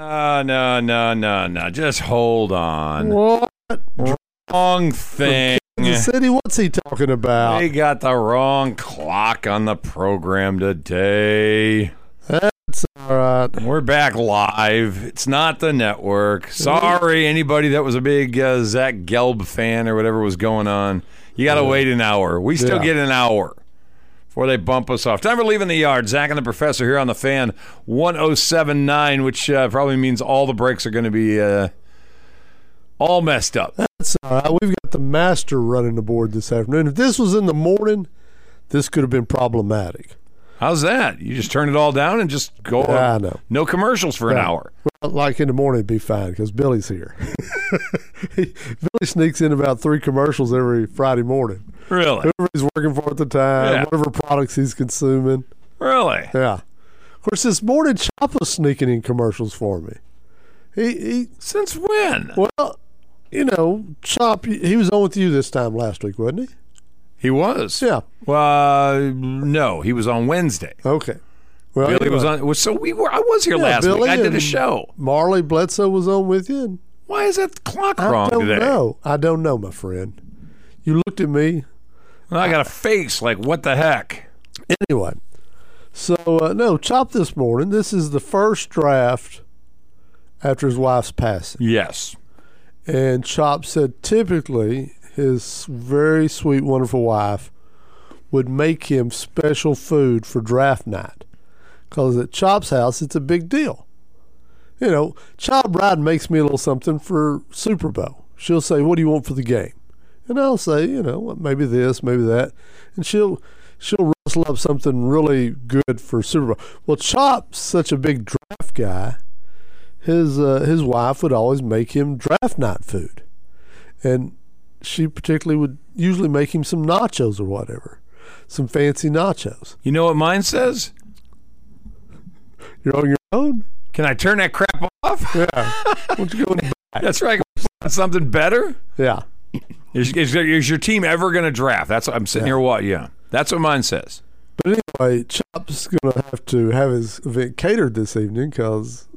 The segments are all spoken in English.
Uh, no, no, no, no. Just hold on. What? Wrong thing. Kansas City, what's he talking about? They got the wrong clock on the program today. That's all right. We're back live. It's not the network. Sorry, anybody that was a big uh, Zach Gelb fan or whatever was going on. You got to wait an hour. We still Yeah. get an hour before they bump us off. Time for leaving the yard. Zach and the professor here on the fan 1079, which uh, probably means all the breaks are going to be uh, all messed up. That's all right. We've got the master running the board this afternoon. If this was in the morning, this could have been problematic. How's that? You just turn it all down and just go. Yeah, I know. No commercials for an hour. Well, like in the morning, it'd be fine because Billy's here. He- Billy sneaks in about three commercials every Friday morning. Really? Whoever he's working for at the time, Yeah. whatever products he's consuming. Really? Yeah. Of course, this morning, Chop was sneaking in commercials for me. He, he Since when? well, you know, Chop, he was on with you this time last week, wasn't he? He was. Yeah. Uh, no, he was on Wednesday. Okay. Well, Billy was on. was- So we were. I was here Yeah, last week. I did a show. Marley Bledsoe was on with you. Why is that clock I wrong don't today? know. I don't know, my friend. You looked at me. I got a face like what the heck? Anyway, so uh, no, Chop this morning. This is the first draft after his wife's passing. Yes. And Chop said typically his very sweet, wonderful wife would make him special food for draft night. Because at Chop's house, it's a big deal. You know, Child Bride makes me a little something for Super Bowl. She'll say, What do you want for the game? And I'll say, you know, maybe this, maybe that. And she'll she'll rustle up something really good for Super Bowl. Well, Chop's such a big draft guy his uh, his wife would always make him draft night food, and she particularly would usually make him some nachos or whatever, some fancy nachos. You know what mine says? You're on your own. Can I turn that crap off? Yeah. Why don't you go in the back? That's right. Something better. Yeah. Is, is, is your team ever going to draft? That's what I'm sitting here. What? Yeah. That's what mine says. But anyway, Chop's going to have to have his event catered this evening because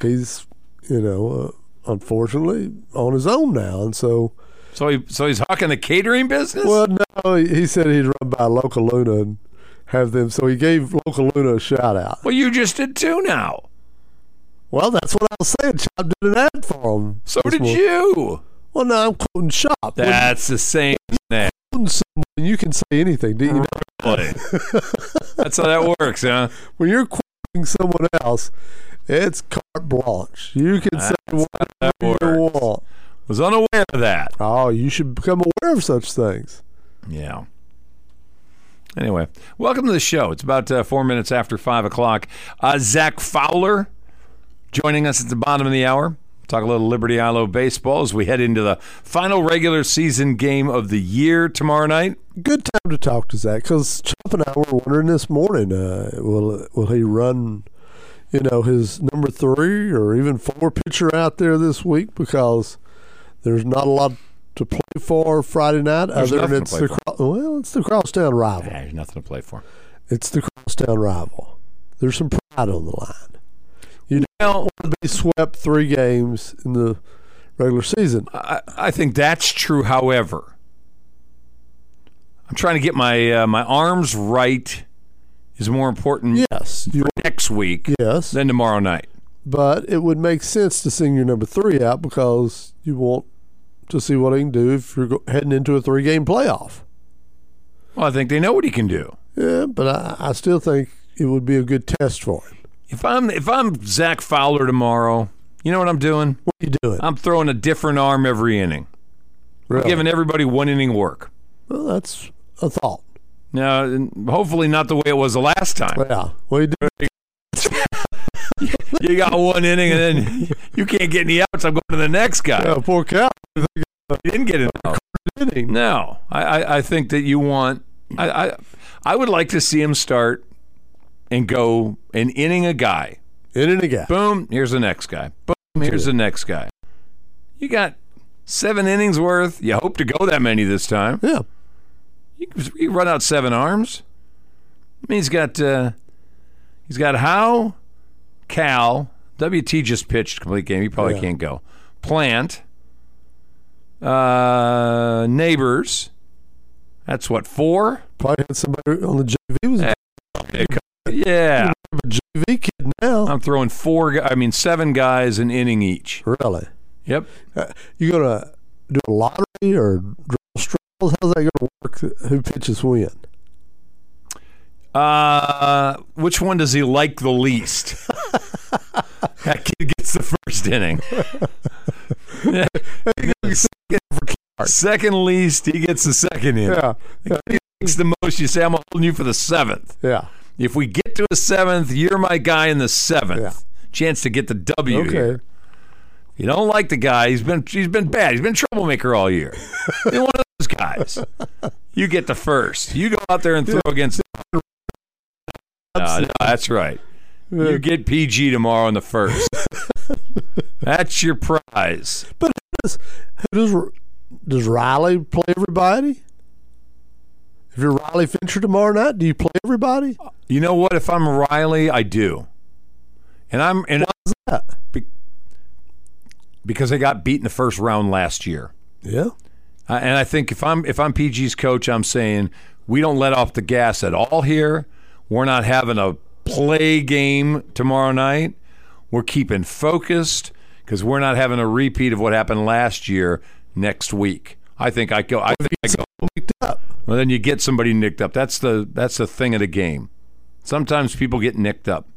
he's, you know, uh, unfortunately on his own now, and so. So he so he's hawking the catering business. Well, no, he said he'd run by Local Luna and have them. So he gave Local Luna a shout out. Well, you just did too now. Well, that's what I was saying. Chop did an ad for him. So did morning. you. Well, no, I'm quoting Chop. When That's the same thing. someone, you can say anything, do you know? Really. That's how that works, huh? When you're quoting someone else, it's carte blanche. You can say That's how whatever you want. Was unaware of that. Oh, you should become aware of such things. Yeah. Anyway, welcome to the show. It's about uh, four minutes after five o'clock. Uh, Zach Fowler joining us at the bottom of the hour. Talk a little Liberty Eylau baseball as we head into the final regular season game of the year tomorrow night. Good time to talk to Zach because Chop and I were wondering this morning: uh, will will he run, you know, his number three or even four pitcher out there this week? Because there's not a lot to play for Friday night. There's other than it's the cro- well, it's the crosstown rival. Yeah, there's nothing to play for. It's the crosstown rival. There's some pride on the line. You don't want to be swept three games in the regular season. I, I think that's true. However, I'm trying to get my uh, my arms right is more important Yes, you, next week yes, than tomorrow night. but it would make sense to sing your number three out because you want to see what he can do if you're heading into a three-game playoff. Well, I think they know what he can do. Yeah, but I, I still think it would be a good test for him. If I'm if I'm Zach Fowler tomorrow, you know what I'm doing? What are you doing? I'm throwing a different arm every inning, Really? giving everybody one inning work. well, that's a thought. Now, hopefully not the way it was the last time. Yeah. Well, you do. You got one inning and then you can't get any outs. I'm going to the next guy. Yeah, poor Cal. You didn't get an out. Inning. No, I, I, I think that you want. I, I I would like to see him start and go an inning a guy. Inning a gap. Boom, here's the next guy. Boom, here's the next guy. You got seven innings worth. You hope to go that many this time. Yeah. You, you run out seven arms. I mean, he's got uh, he's got Howe, Cal, WT just pitched complete game. He probably Yeah. can't go. Plant. Uh, neighbors. That's what four. Probably had somebody on the JV was a Yeah, JV kid now. I'm throwing four. I mean, seven guys an inning each. really? Yep. Uh, you gonna do a lottery or draw straws? How's that gonna work? Who pitches when? Uh, which one does he like the least? that kid gets the first inning. second least, he gets the second inning. Yeah, yeah, He likes the most. You say, I'm holding you for the seventh. yeah. If we get to a seventh, you're my guy in the seventh. Yeah. Chance to get the W. here. Okay. You don't like the guy. He's been he's been bad. He's been troublemaker all year. You're one of those guys. You get the first. You go out there and throw against. No, no, that's right. You get PG tomorrow in the first. that's your prize. But does does Riley play everybody? If you're Riley Fincher tomorrow night, do you play everybody? You know what? If I'm Riley, I do. And I'm and that? because I got beat in the first round last year. Yeah. Uh, and I think if I'm if I'm PG's coach, I'm saying we don't let off the gas at all here. We're not having a play game tomorrow night. We're keeping focused because we're not having a repeat of what happened last year next week. I think I go. I think I go. Picked up. Well, then you get somebody nicked up. That's the that's the thing of the game. Sometimes people get nicked up,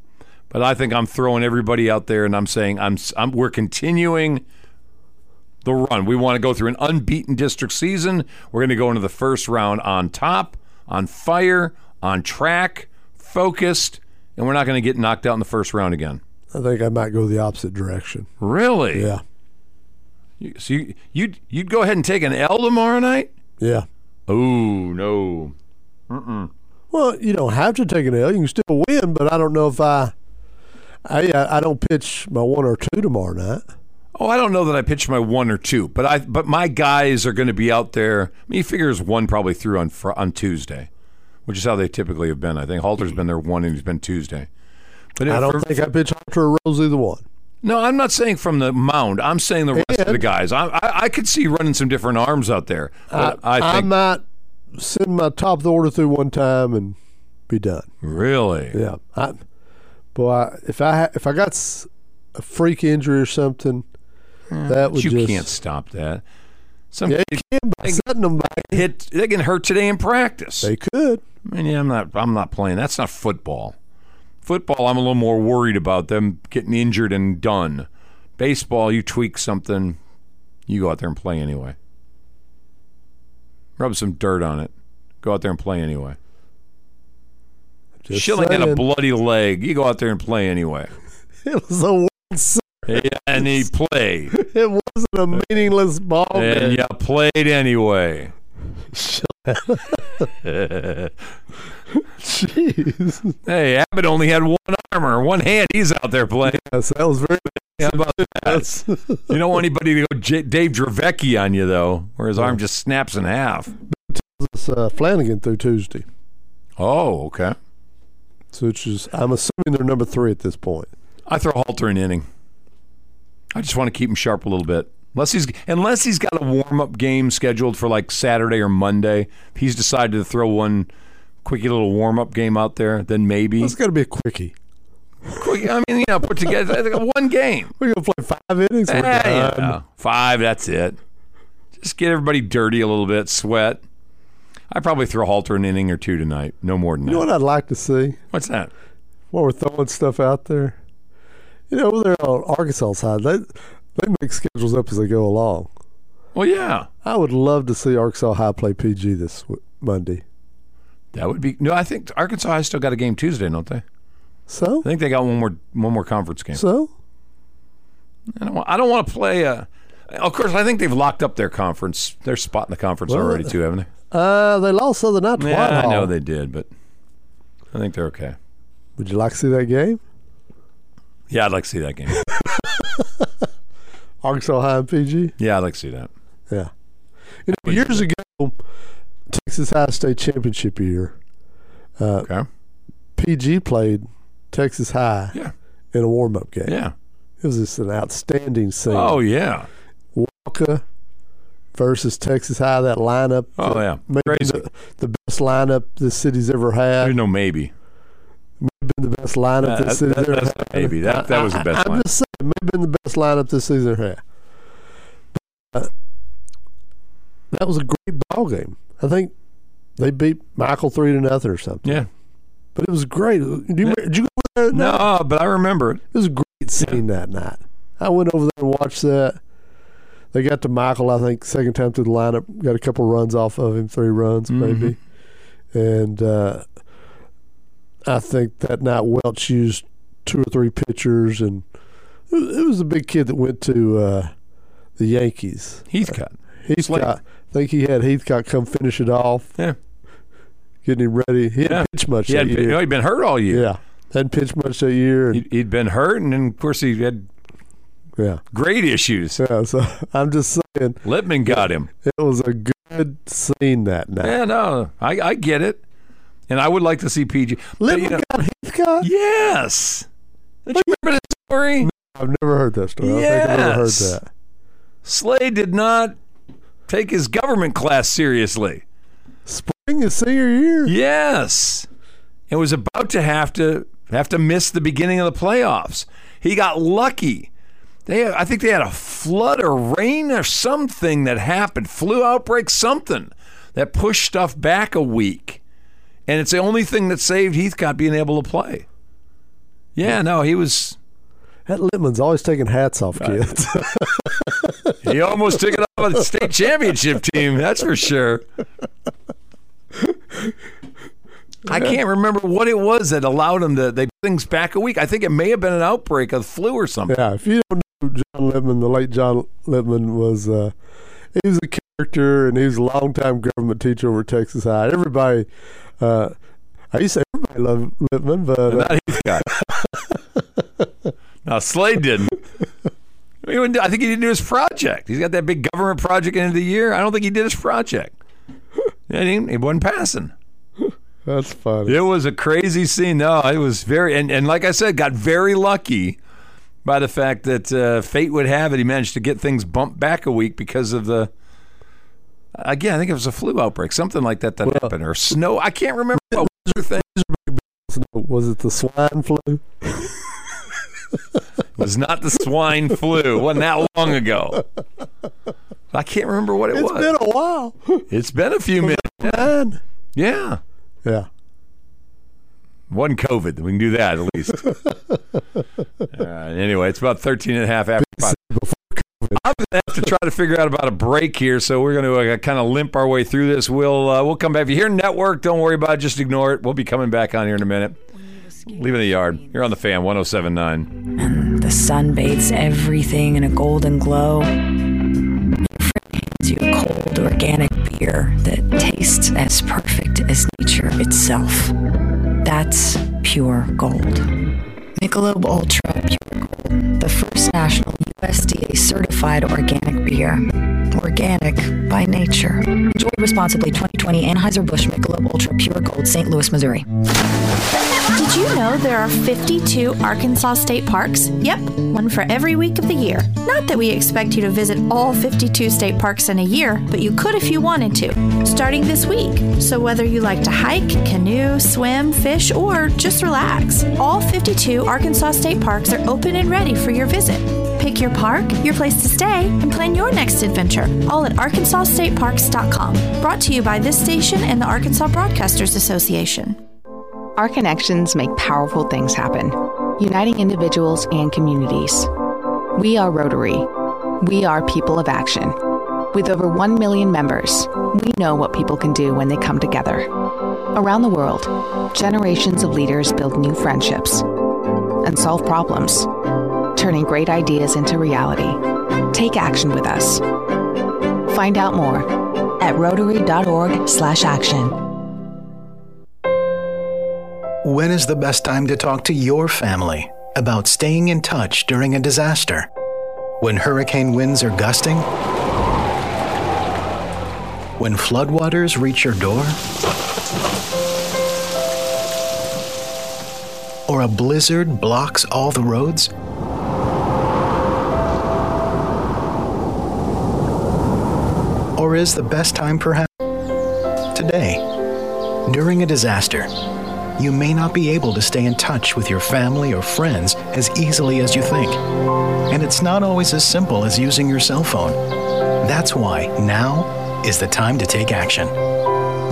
but I think I'm throwing everybody out there, and I'm saying I'm, I'm we're continuing the run. We want to go through an unbeaten district season. We're going to go into the first round on top, on fire, on track, focused, and we're not going to get knocked out in the first round again. I think I might go the opposite direction. Really? Yeah. You, so you, you'd you'd go ahead and take an L tomorrow night? Yeah. Oh no. Well, you don't have to take an L. You can still win, but I don't know if I. I uh, I don't pitch my one or two tomorrow night. Oh, I don't know that I pitched my one or two, but I but my guys are going to be out there. I mean, he figures one probably through on on Tuesday, which is how they typically have been. I think Halter's been there one and he's been Tuesday. But I don't for- think I pitch Hunter or Rose either one. no, I'm not saying from the mound. I'm saying the rest of the guys. I, I I could see running some different arms out there. I, I think might send my top of the order through one time and be done. really. Yeah. I, boy, I, if I if I got a freak injury or something, eh, that would you just can't stop that. Some Yeah, you can by setting them back. hit they can hurt today in practice. They could. I mean, yeah, I'm not. I'm not playing. That's not football. Football, I'm a little more worried about them getting injured and done. Baseball, you tweak something, you go out there and play anyway. Rub some dirt on it. Go out there and play anyway. Just Schilling had a bloody leg. You go out there and play anyway. It was a World and he played, It wasn't a meaningless ball and you played anyway. Jeez. Hey, Abbott only had one arm or one hand. He's out there playing. Yes, that was very How about that? You don't want anybody to go J- Dave Dravecky on you though, where his arm just snaps in half. It's, uh, Flanagan through Tuesday, Oh, okay. so it's just, I'm assuming they're number three at this point. I throw Halter an inning. I just want to keep him sharp a little bit. Unless he's unless he's got a warm up game scheduled for like Saturday or Monday, if he's decided to throw one quickie little warm up game out there, then maybe. It's got to be a quickie. Quick, I mean, you know, put together one game. We're gonna play five innings. Eh, you know, five, that's it. Just get everybody dirty a little bit, sweat. I probably throw Halter an inning or two tonight. No more than You know what I'd like to see? What's that? While we're throwing stuff out there, you know, over there on Arkansas side, they they make schedules up as they go along. Well, yeah. I would love to see Arkansas High play PG this w- Monday. That would be no. I think Arkansas has still got a game Tuesday, don't they? So, I think they got one more one more conference game. so I don't. Want, I don't want to play. Uh, of course, I think they've locked up their conference. Their spot in the conference Well, already too, haven't they? uh, they lost the other night Yeah, I know they did, but I think they're okay. Would you like to see that game? Yeah, I'd like to see that game. Arkansas High and PG. Yeah, I'd like to see that. Yeah. You know, years ago, Texas High State Championship year, uh, Okay. PG played Texas High Yeah. in a warm up game. Yeah. It was just an outstanding scene. Oh yeah. Walker versus Texas High. That lineup. Oh yeah. maybe Crazy. the, the best lineup the city's ever had. There's no maybe. Maybe been the best lineup That- this season that- ever had. maybe. That- that was the best I, lineup. I'm just saying, maybe been the best lineup this season had. But, uh, that was a great ball game. I think they beat Michael three to nothing or something. Yeah. But it was great. Do you, remember- did you go there? that night? No, but I remember it. It was a great scene that night. I went over there and watched that. They got to Michael, I think, second time through the lineup, got a couple runs off of him, three runs Mhm. maybe. And uh, I think that night Welch used two or three pitchers, and it was, a big kid that went to uh, the Yankees. Heathcott. Heathcott, I think he had Heathcott come finish it off, Yeah. getting him ready. He hadn't Yeah. pitched much He that you year. know, he'd been hurt all year. yeah, hadn't pitched much that year. And, He'd, been hurt, and then of course he had yeah, great issues. yeah. So I'm just saying. Lippman got him. It was a good scene that night. Yeah, no, I, I get it, and I would like to see PG. Lippman you know- got Heathcott? yes. Don't you remember the story? I've never heard that story. I don't think I've ever heard Yes. that. Slade did not take his government class seriously. Spring is senior year. Yes. And was about to have to have to miss the beginning of the playoffs. He got lucky. They I think they had a flood or rain or something that happened, flu outbreak, something that pushed stuff back a week. And it's the only thing that saved Heathcott being able to play. Yeah, no, he was That Lippman's always taking hats off kids. he almost took it off of the state championship team, that's for sure. I can't remember what it was that allowed him to they put things back a week. I think it may have been an outbreak of flu or something. yeah, if you don't know John Lippman, the late John Lippman was uh, he was a character and he was a longtime government teacher over Texas High. Everybody, uh, I used to say everybody loved Lippman, but uh, Not Heathcott. now Slade didn't. He wouldn't do- I think he didn't do his project. He's got that big government project end of the year. I don't think he did his project. He wasn't passing. that's funny. It was a crazy scene. No, it was very, and, and like I said, got very lucky by the fact that uh, fate would have it. He managed to get things bumped back a week because of the. Again, I think it was a flu outbreak, something like that that Well- happened, or snow. I can't remember what was the thing. Was it the swine flu? It was not the swine flu. It wasn't that long ago. I can't remember what it It's was. It's been a while. it's been a few minutes. Man. Yeah. Yeah. One COVID. We can do that at least. uh, anyway, it's about 13 and a half after five. I'm going to have to try to figure out about a break here, so we're going to uh, kind of limp our way through this. We'll uh, we'll come back. If you hear network, don't worry about it. Just ignore it. We'll be coming back on here in a minute. Leaving the yard. You're on the fan, 1079. The sun bathes everything in a golden glow. Hands you cold organic beer that tastes as perfect as nature itself. That's pure gold. Michelob Ultra Pure Gold, the first national USDA certified organic beer. Organic by nature. Enjoy responsibly 2020 Anheuser-Busch Michelob Ultra Pure Gold, St. Louis, Missouri. You know there are 52 Arkansas state parks? Yep, one for every week of the year. Not that we expect you to visit all 52 state parks in a year, but you could if you wanted to, starting this week. So whether you like to hike, canoe, swim, fish, or just relax, all 52 Arkansas state parks are open and ready for your visit. Pick your park, your place to stay, and plan your next adventure, all at arkansasstateparks.com. Brought to you by this station and the Arkansas Broadcasters Association. Our connections make powerful things happen, uniting individuals and communities. We are Rotary. We are people of action. With over 1 million members, we know what people can do when they come together. Around the world, generations of leaders build new friendships and solve problems, turning great ideas into reality. Take action with us. Find out more At rotary.org/action. When is the best time to talk to your family about staying in touch during a disaster? When hurricane winds are gusting? When floodwaters reach your door? Or a blizzard blocks all the roads? Or is the best time perhaps today, during a disaster? You may not be able to stay in touch with your family or friends as easily as you think. And it's not always as simple as using your cell phone. That's why now is the time to take action.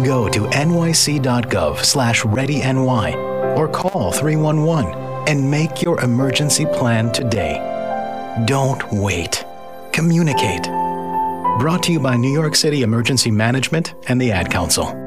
Go to nyc.gov slash readyny or call 311 and make your emergency plan today. Don't wait. Communicate. Brought to you by New York City Emergency Management and the Ad Council.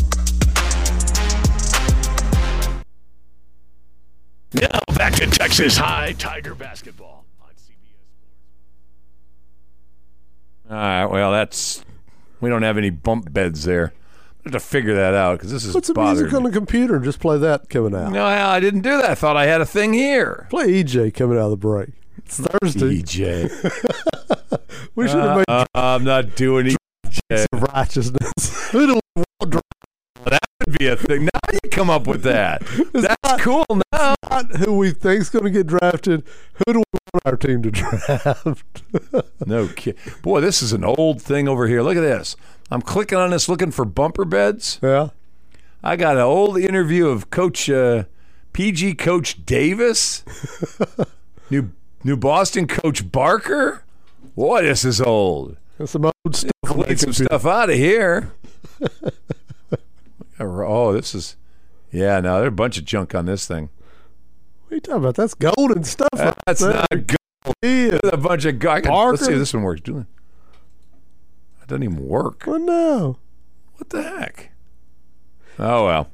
Now back to Texas High Tiger basketball on CBS Sports. All right. Well, that's we don't have any bump beds there. I have to figure that out because this is Put some bothering music on the computer and just play that coming out. No, I didn't do that. I thought I had a thing here. Play EJ coming out of the break. It's Thursday. EJ. We should have made Uh, I'm not doing EJ. righteousness. Who do we want to Be a thing. Now you come up with that. That's cool. Now draft? Who we think's going to get drafted? Who do we want our team to draft? No kid. Boy, this is an old thing over here. Look at this. I'm clicking on this looking for bumper beds. yeah. I got an old interview of Coach uh, PG Coach Davis, new new Boston Coach Barker. Boy, this is old. That's some old stuff. Clean some stuff out of here. oh, this is yeah. No, there's a bunch of junk on this thing. What are you talking about? That's golden stuff. That's not. Yeah. There's a bunch of guy. Let's see if this one works. Doing it doesn't even work. Oh no. What the heck? Oh well.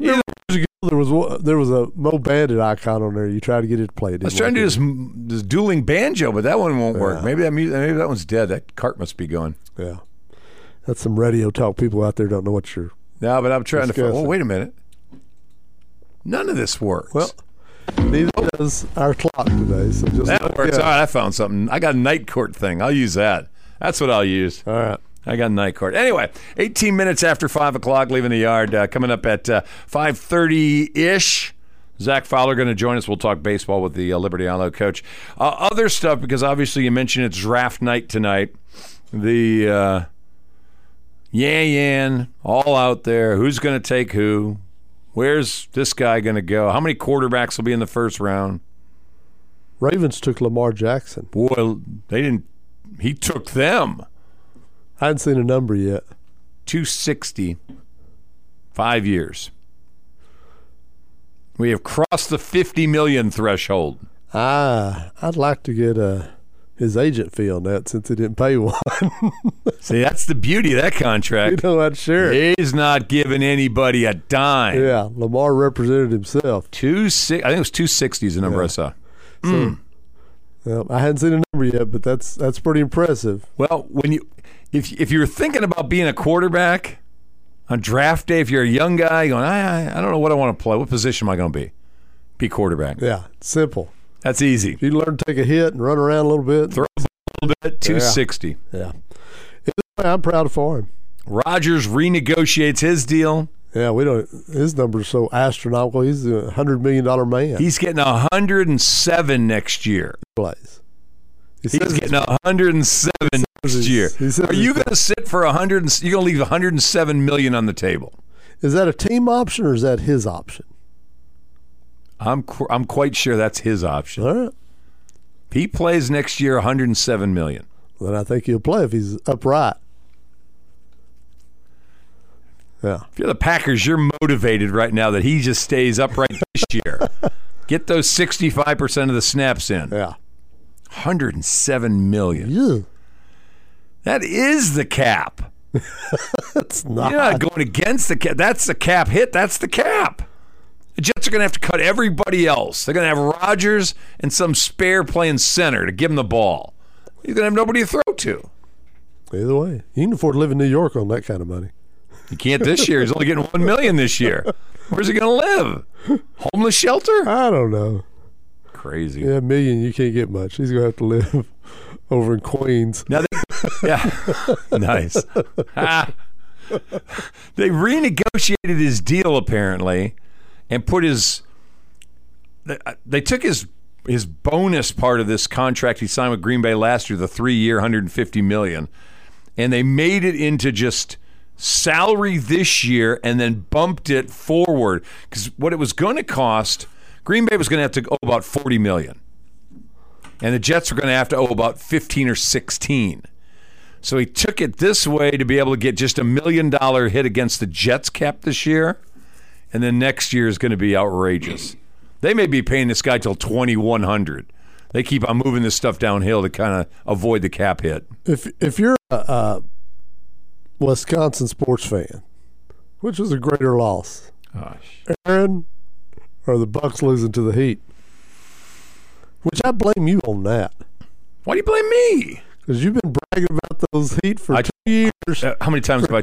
Ago, there was there was a Mo Bandit icon on there. You tried to get it to play. It I was trying to do this, this dueling banjo, but that one won't work. Yeah. Maybe that maybe that one's dead. That cart must be going. Yeah. That's some radio talk. People out there don't know what you're. No, but I'm trying to. Discuss Oh, wait a minute. None of this works. Well, neither does our clock today. So just that works. All right, I found something. I got a night court thing. I'll use that. That's what I'll use. All right. I got a night court. Anyway, 18 minutes after 5 o'clock, leaving the yard. Uh, coming up at uh, 5.30-ish. Zach Fowler going to join us. We'll talk baseball with the uh, Liberty Eylau coach. Uh, other stuff, because obviously you mentioned it's draft night tonight. The uh, Yan Yan, all out there. Who's going to take who? Where's this guy going to go? How many quarterbacks will be in the first round? Ravens took Lamar Jackson. Boy, they didn't. He took them. I hadn't seen a number yet. 260, five years. We have crossed the 50 million threshold. Ah, I'd like to get uh, his agent fee on that since he didn't pay one. See, that's the beauty of that contract. you know, share it. He's not giving anybody a dime. Yeah, Lamar represented himself. Two six, I think it was 260 is the number I saw. Hmm. Well, I hadn't seen a number yet, but that's that's pretty impressive. Well, when you if if you're thinking about being a quarterback on draft day, if you're a young guy going, I I, I don't know what I want to play. What position am I going to be? Be quarterback. Yeah, simple. That's easy. If you learn to take a hit and run around a little bit, Throw a little bit. 260. yeah. Way, I'm proud for him. Rodgers renegotiates his deal. Yeah, we don't. His number's so astronomical. He's a hundred million dollar man. He's getting a 107 next year. plays. He He's getting 107 next year. Are you going to sit for a 100? and- You're going to leave a 107 million on the table. is that a team option or is that his option? I'm qu- I'm quite sure that's his option. All right. If he plays next year, 107 million. Then I think he'll play if he's upright. Yeah. If you're the Packers, you're motivated right now that he just stays upright this year. Get those 65% of the snaps in. Yeah. 107 million. Yeah. That is the cap. That's not. You're not going against the cap. That's the cap hit. That's the cap. Are going to have to cut everybody else. They're going to have Rodgers and some spare playing center to give him the ball. You're going to have nobody to throw to. Either way, you can afford to live in New York on that kind of money. He can't this year. He's only getting one million this year. Where's he going to live? Homeless shelter? I don't know. Crazy. Yeah, a million you can't get much. He's gonna have to live over in Queens. Now they, yeah, nice. Ah. they renegotiated his deal apparently, and put his. They, uh, they took his his bonus part of this contract he signed with Green Bay last year, the three year, 150 million, and they made it into just salary this year and then bumped it forward because what it was going to cost, Green Bay was going to have to owe about 40 million, and the Jets were going to have to owe about 15 or 16. So he took it this way to be able to get just a million dollar hit against the Jets cap this year, and then next year is going to be outrageous. They may be paying this guy till 2100. They keep on moving this stuff downhill to kind of avoid the cap hit. If if you're a, a Wisconsin sports fan, which was a greater loss, Gosh. Aaron or the Bucks losing to the Heat? Which I blame you on that Why do you blame me? because you've been bragging about those Heat for I- two years. Uh, how many times have I?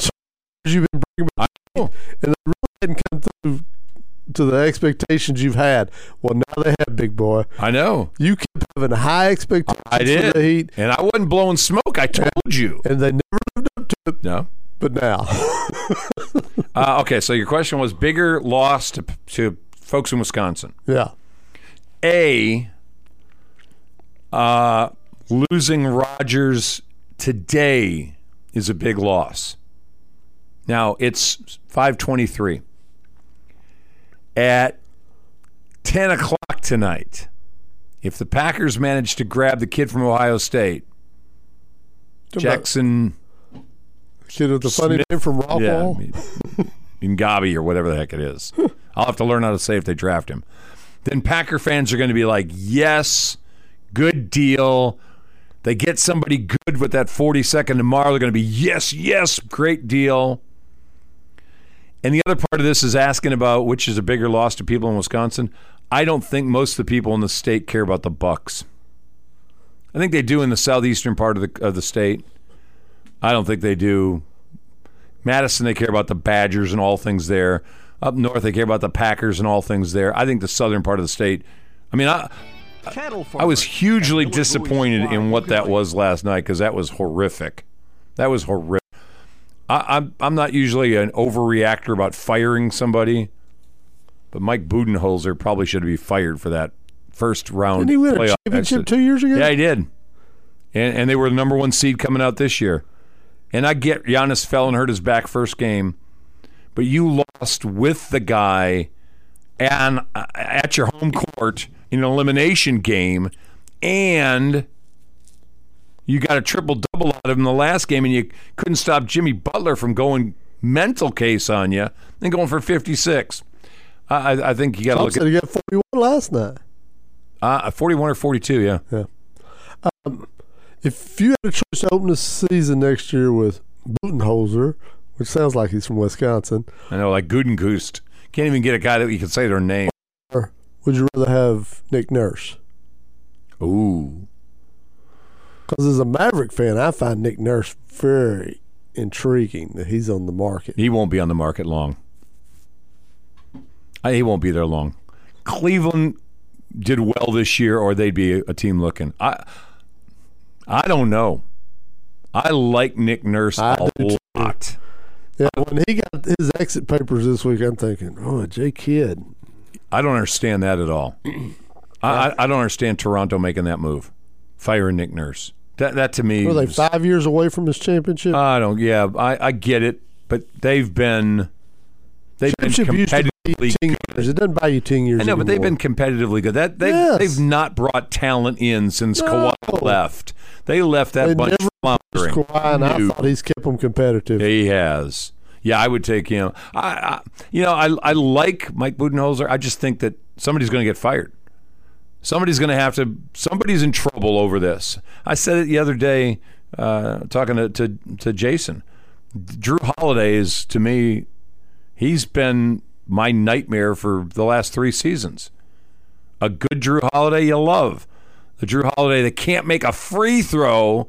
You've been bragging about, I and they really hadn't come to the expectations you've had. Well, now they have, big boy. I know. You kept having high expectations I for did. the Heat, And I wasn't blowing smoke. I told you. and they never lived up to it. No. But now, Uh, okay, so your question was bigger loss to, to folks in Wisconsin. yeah, A, uh, losing Rodgers today is a big loss. Now it's 523. At 10 o'clock tonight, if the Packers manage to grab the kid from Ohio State, Jaxon kid with the funny Smith- name from Raw yeah, Ngabi or whatever the heck it is. I'll have to learn how to say if they draft him. Then Packer fans are going to be like, yes, good deal. They get somebody good with that 42nd tomorrow. They're going to be, yes, yes, great deal. And the other part of this is asking about which is a bigger loss to people in Wisconsin. I don't think most of the people in the state care about the Bucks. I think they do in the southeastern part of the of the state. I don't think they do Madison, they care about the Badgers and all things there. Up north, they care about the Packers and all things there. I think the southern part of the state. I mean, I I was hugely disappointed in what that was last night because that was horrific. That was horrific. I, I'm I'm not usually an overreactor about firing somebody, but Mike Budenholzer probably should be fired for that first round. Didn't he win a playoff championship exit. two years ago? Yeah, he did. And and they were the number one seed coming out this year. And I get Giannis fell and hurt his back first game, but you lost with the guy and uh, at your home court in an elimination game, and you got a triple double out of him in the last game, and you couldn't stop Jimmy Butler from going mental case on you and going for fifty six. I, I- think you got to look at he got 41 last night. uh, forty one or forty two. Yeah. Yeah. If you had a choice to open the season next year with Budenholzer, which sounds like he's from Wisconsin, I know, like Gudenkoost. Can't even get a guy that you can say their name. or would you rather have Nick Nurse? Ooh. Because as a Maverick fan, I find Nick Nurse very intriguing that he's on the market. He won't be on the market long. I, he won't be there long. Cleveland did well this year, or they'd be a, a team looking. I I don't know. I like Nick Nurse I a lot. Yeah, when he got his exit papers this week, I'm thinking, oh, Jay Kidd. I don't understand that at all. I, I, I don't understand Toronto making that move, firing Nick Nurse. That that to me, Were they five years away from his championship? I don't. Yeah, I, I get it, but they've been they've been championship used to buy competitively 10 years. It doesn't buy you 10 years I know, but they've been competitively good. That they Yes. they've not brought talent in since No. Kawhi left. They left that They bunch floundering. Kawhi, and I thought he's kept them competitive. He has. Yeah, I would take him. I, I you know, I I like Mike Budenholzer. I just think that somebody's going to get fired. Somebody's going to have to. Somebody's in trouble over this. I said it the other day, uh, talking to, to to Jason. Jrue Holiday is to me, he's been my nightmare for the last three seasons. A good Jrue Holiday you love. The Jrue Holiday that can't make a free throw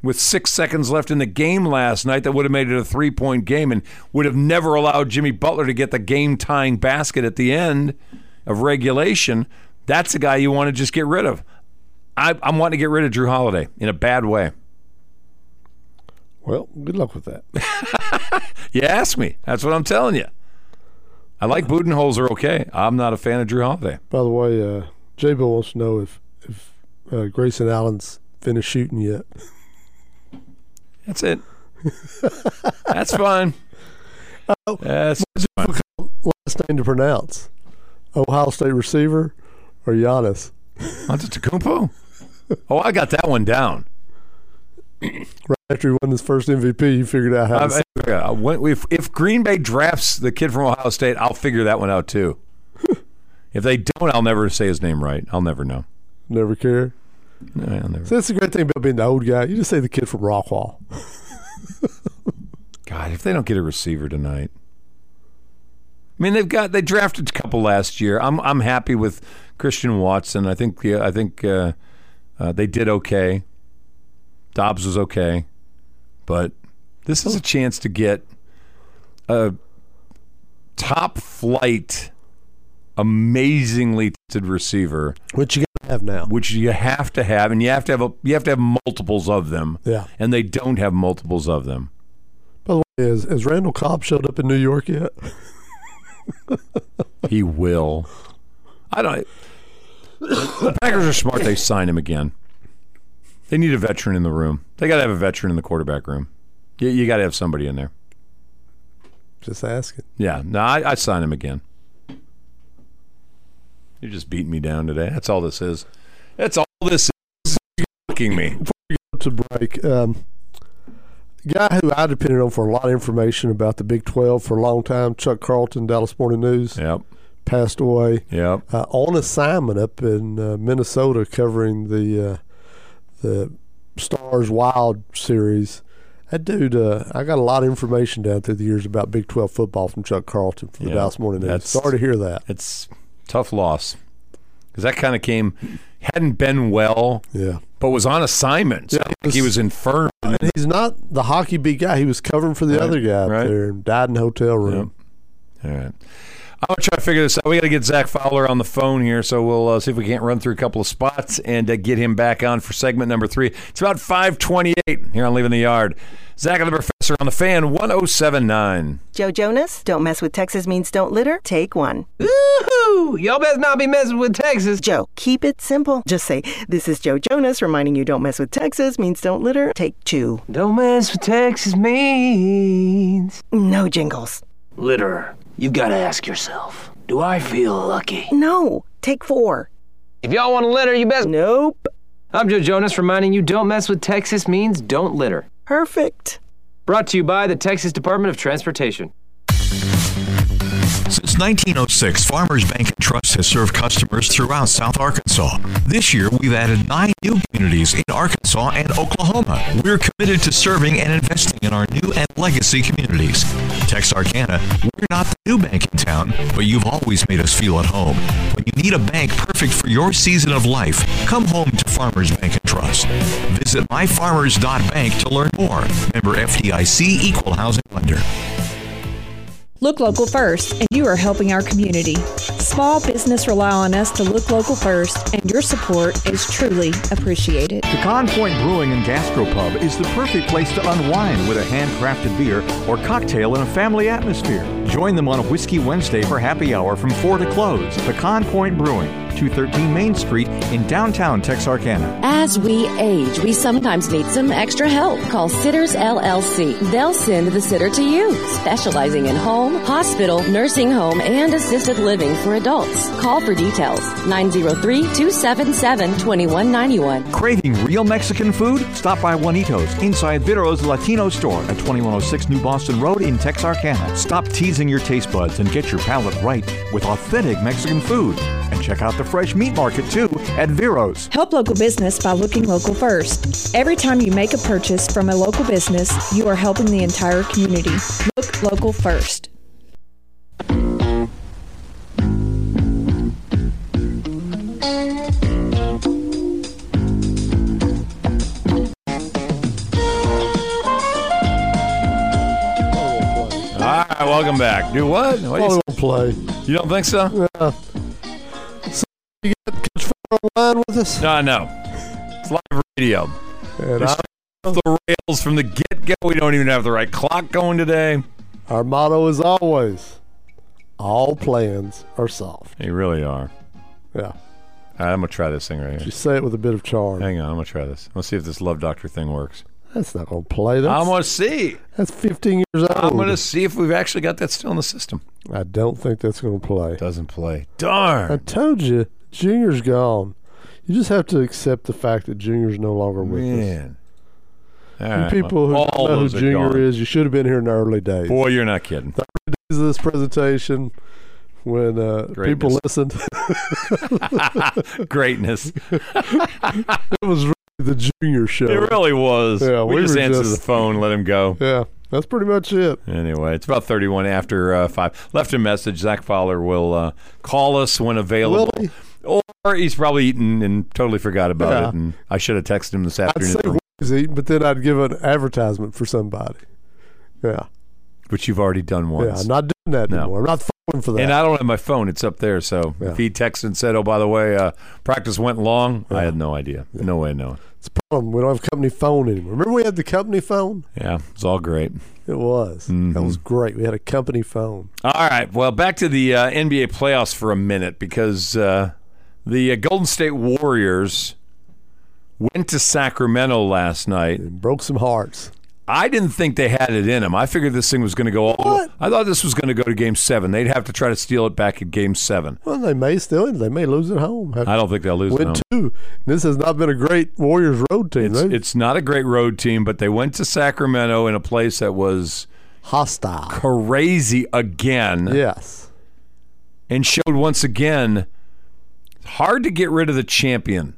with six seconds left in the game last night that would have made it a three point game and would have never allowed Jimmy Butler to get the game tying basket at the end of regulation. That's a guy you want to just get rid of. I, I'm wanting to get rid of Jrue Holiday in a bad way. Well, good luck with that. You ask me. That's what I'm telling you. I like Budenholzer okay. I'm not a fan of Jrue Holiday. By the way, uh, J Bill wants to know if if uh, Grayson Allen's finished shooting yet. That's it. That's fine. That's fine. Last name to pronounce: Ohio State receiver or Giannis. Antetokounmpo? Oh, I got that one down. Right after he won his first MVP, he figured out how. To uh, I- say I- I- if, if Green Bay drafts the kid from Ohio State, I'll figure that one out too. if they don't, I'll never say his name right. I'll never know. Never care. No, I'll never. So that's the great thing about being the old guy. You just say the kid from Rockwall. God, if they don't get a receiver tonight. I mean, they've got they drafted a couple last year. I'm I'm happy with Christian Watson. I think yeah, I think uh, uh, they did okay. Doubs was okay, but this is a chance to get a top flight, amazingly talented receiver, Which you got to have now. which you have to have, and you have to have a you have to have multiples of them. Yeah. and they don't have multiples of them. By the way, has, has Randall Cobb showed up in New York yet? He will. I don't. The Packers are smart. They sign him again. They need a veteran in the room. They got to have a veteran in the quarterback room. You, you got to have somebody in there. Just asking. Yeah. No, I, I sign him again. You're just beating me down today. That's all this is. That's all this is. Fucking me. to break. Um, guy who I depended on for a lot of information about the Big 12 for a long time, Chuck Carlton, Dallas Morning News, Yep. Passed away. Yep. Uh, on assignment up in uh, Minnesota covering the uh, the Stars Wild series. That dude, uh, I got a lot of information down through the years about Big 12 football from Chuck Carlton for the Yeah, Dallas Morning News. Sorry to hear that. It's tough loss because that kind of came hadn't been well, Yeah. but was on assignment. So Yeah, he was infirm. And he's not the hockey beat guy. He was covering for the Right, other guy up right. there and died in a hotel room. All right. I'm gonna try to figure this out. We got to get Zach Fowler on the phone here, so we'll uh, see if we can't run through a couple of spots and uh, get him back on for segment number three. It's about 5:28 here on Leaving the Yard. Zach and the Professor on the Fan 107.9. Joe Jonas, don't mess with Texas means don't litter. Take one. Woohoo! Y'all best not be messing with Texas. Joe, keep it simple. Just say, This is Joe Jonas reminding you don't mess with Texas means don't litter. Take two. Don't mess with Texas means. No jingles. Litter. You've got to ask yourself, do I feel lucky? No. Take four. If y'all want to litter, you best. Nope. I'm Joe Jonas reminding you don't mess with Texas means don't litter. Perfect. Brought to you by the Texas Department of Transportation. Since 1906, Farmers Bank and Trust has served customers throughout South Arkansas. This year, we've added nine new communities in Arkansas and Oklahoma. We're committed to serving and investing in our new and legacy communities. Texarkana, we're not the new bank in town, but you've always made us feel at home. When you need a bank perfect for your season of life, come home to Farmers Bank and Trust. Visit myfarmers.bank to learn more. Member FDIC Equal Housing Lender. Look local first, and you are helping our community. Small business rely on us to look local first, and your support is truly appreciated. Pecan Point Brewing and Gastropub is the perfect place to unwind with a handcrafted beer or cocktail in a family atmosphere. Join them on a Whiskey Wednesday for happy hour from 4 to close. Pecan Point Brewing, 213 Main Street in downtown Texarkana. As we age, we sometimes need some extra help. Call Sitters LLC. They'll send the sitter to you, specializing in home, hospital, nursing home, and assisted living for adults. Call for details 903 277 2191. Craving real Mexican food? Stop by Juanitos inside Viro's Latino store at 2106 New Boston Road in Texarkana. Stop teasing your taste buds and get your palate right with authentic Mexican food. Check out the fresh meat market too at Vero's. Help local business by looking local first. Every time you make a purchase from a local business, you are helping the entire community. Look local first. All right, Welcome back. Do what? what Auto play. You don't think so? Yeah. So you got Coach Fowler online with us? No, no. It's live radio. And Just off the rails from the get go. We don't even have the right clock going today. Our motto is always all plans are soft. They really are. Yeah. All right, I'm gonna try this thing right here. You say it with a bit of charm. Hang on, I'm gonna try this. Let's see if this love doctor thing works. That's not going to play. That's, I'm gonna see. That's 15 years old. I'm gonna see if we've actually got that still in the system. I don't think that's going to play. Doesn't play. Darn. I told you, Junior's gone. You just have to accept the fact that Junior's no longer with us. Man. All And right, people who well, don't all know who Junior is, you should have been here in the early days. Boy, you're not kidding. The early days of this presentation, when uh, people listened, Greatness. it was really the Junior show. It really was. Yeah, we, we just answered just- the phone, let him go. Yeah, that's pretty much it. Anyway, it's about 31 after uh, 5. Left a message. Zach Fowler will uh, call us when available. Or he's probably eaten and totally forgot about Yeah. it. And I should have texted him this I'd afternoon, say what he's eating, but then I'd give an advertisement for somebody. Yeah, which you've already done yeah. I'm not doing that No. anymore. I'm not falling for that. and I don't have my phone. It's up there. So Yeah. if he texted and said, oh, by the way, uh, practice went long, I had no idea. No way of knowing. it's a problem. We don't have company phone anymore. Remember we had the company phone? Yeah, it's all great. It was. Mm-hmm. That was great. We had a company phone. All right. Well, back to the uh, NBA playoffs for a minute because uh, the uh, Golden State Warriors went to Sacramento last night. It broke some hearts. I didn't think they had it in them. I figured this thing was going to go all. What? I thought this was going to go to Game Seven. They'd have to try to steal it back at Game Seven. Well, they may still. They may lose at home. I don't think they'll lose. win at home. two. This has not been a great Warriors road team. It's, it's not a great road team, but they went to Sacramento in a place that was hostile. crazy again. Yes. and showed once again hard to get rid of the champion.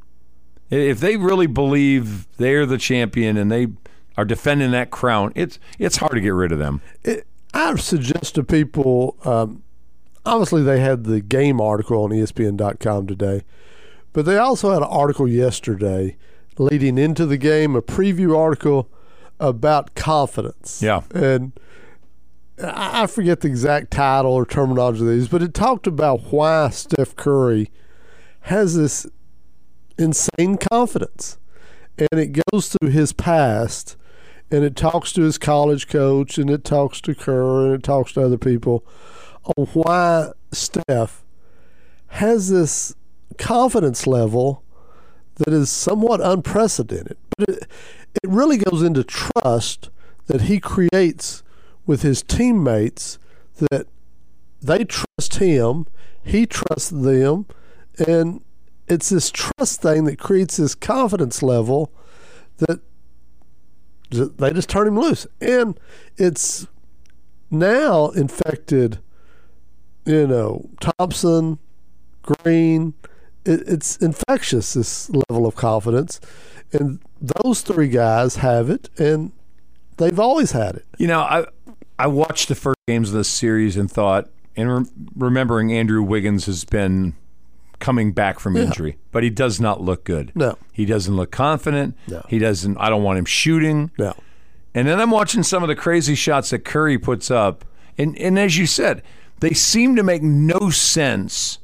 If they really believe they're the champion and they are defending that crown, it's it's hard to get rid of them. It, I suggest to people. Um, obviously, they had the game article on ESPN.com today, but they also had an article yesterday leading into the game, a preview article about confidence. Yeah. and I forget the exact title or terminology of these, but it talked about why Steph Curry has this insane confidence. And it goes through his past and it talks to his college coach and it talks to Kerr and it talks to other people on why Steph has this confidence level that is somewhat unprecedented. But it, it really goes into trust that he creates with his teammates that they trust him, he trusts them, and it's this trust thing that creates this confidence level that they just turn him loose. And it's now infected, you know, Thompson, Green. It, it's infectious, this level of confidence. And those three guys have it, and they've always had it. You know, I I watched the first games of this series and thought, and re- remembering Andrew Wiggins has been coming back from injury, but he does not look good. No. He doesn't look confident. No. He doesn't. I don't want him shooting. No. And then I'm watching some of the crazy shots that Curry puts up, and and as you said, they seem to make no sense.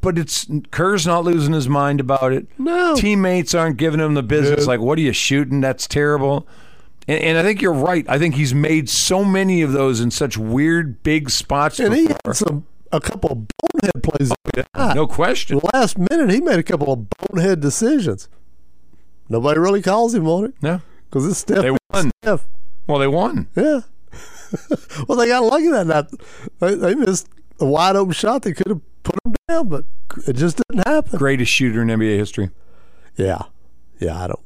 But it's Kerr's not losing his mind about it. No. Teammates aren't giving him the business. Like, what are you shooting? That's terrible. And, and I think you're right. I think he's made so many of those in such weird big spots. And he had some a couple of bonehead plays. Ah, no question. Last minute, he made a couple of bonehead decisions. Nobody really calls him on it No. because it's Steph. They won. Steph. Well, they won. Yeah. well, they got lucky that night. They, they missed a wide open shot They could have put them down, but it just didn't happen. Greatest shooter in NBA history. Yeah. Yeah, I don't.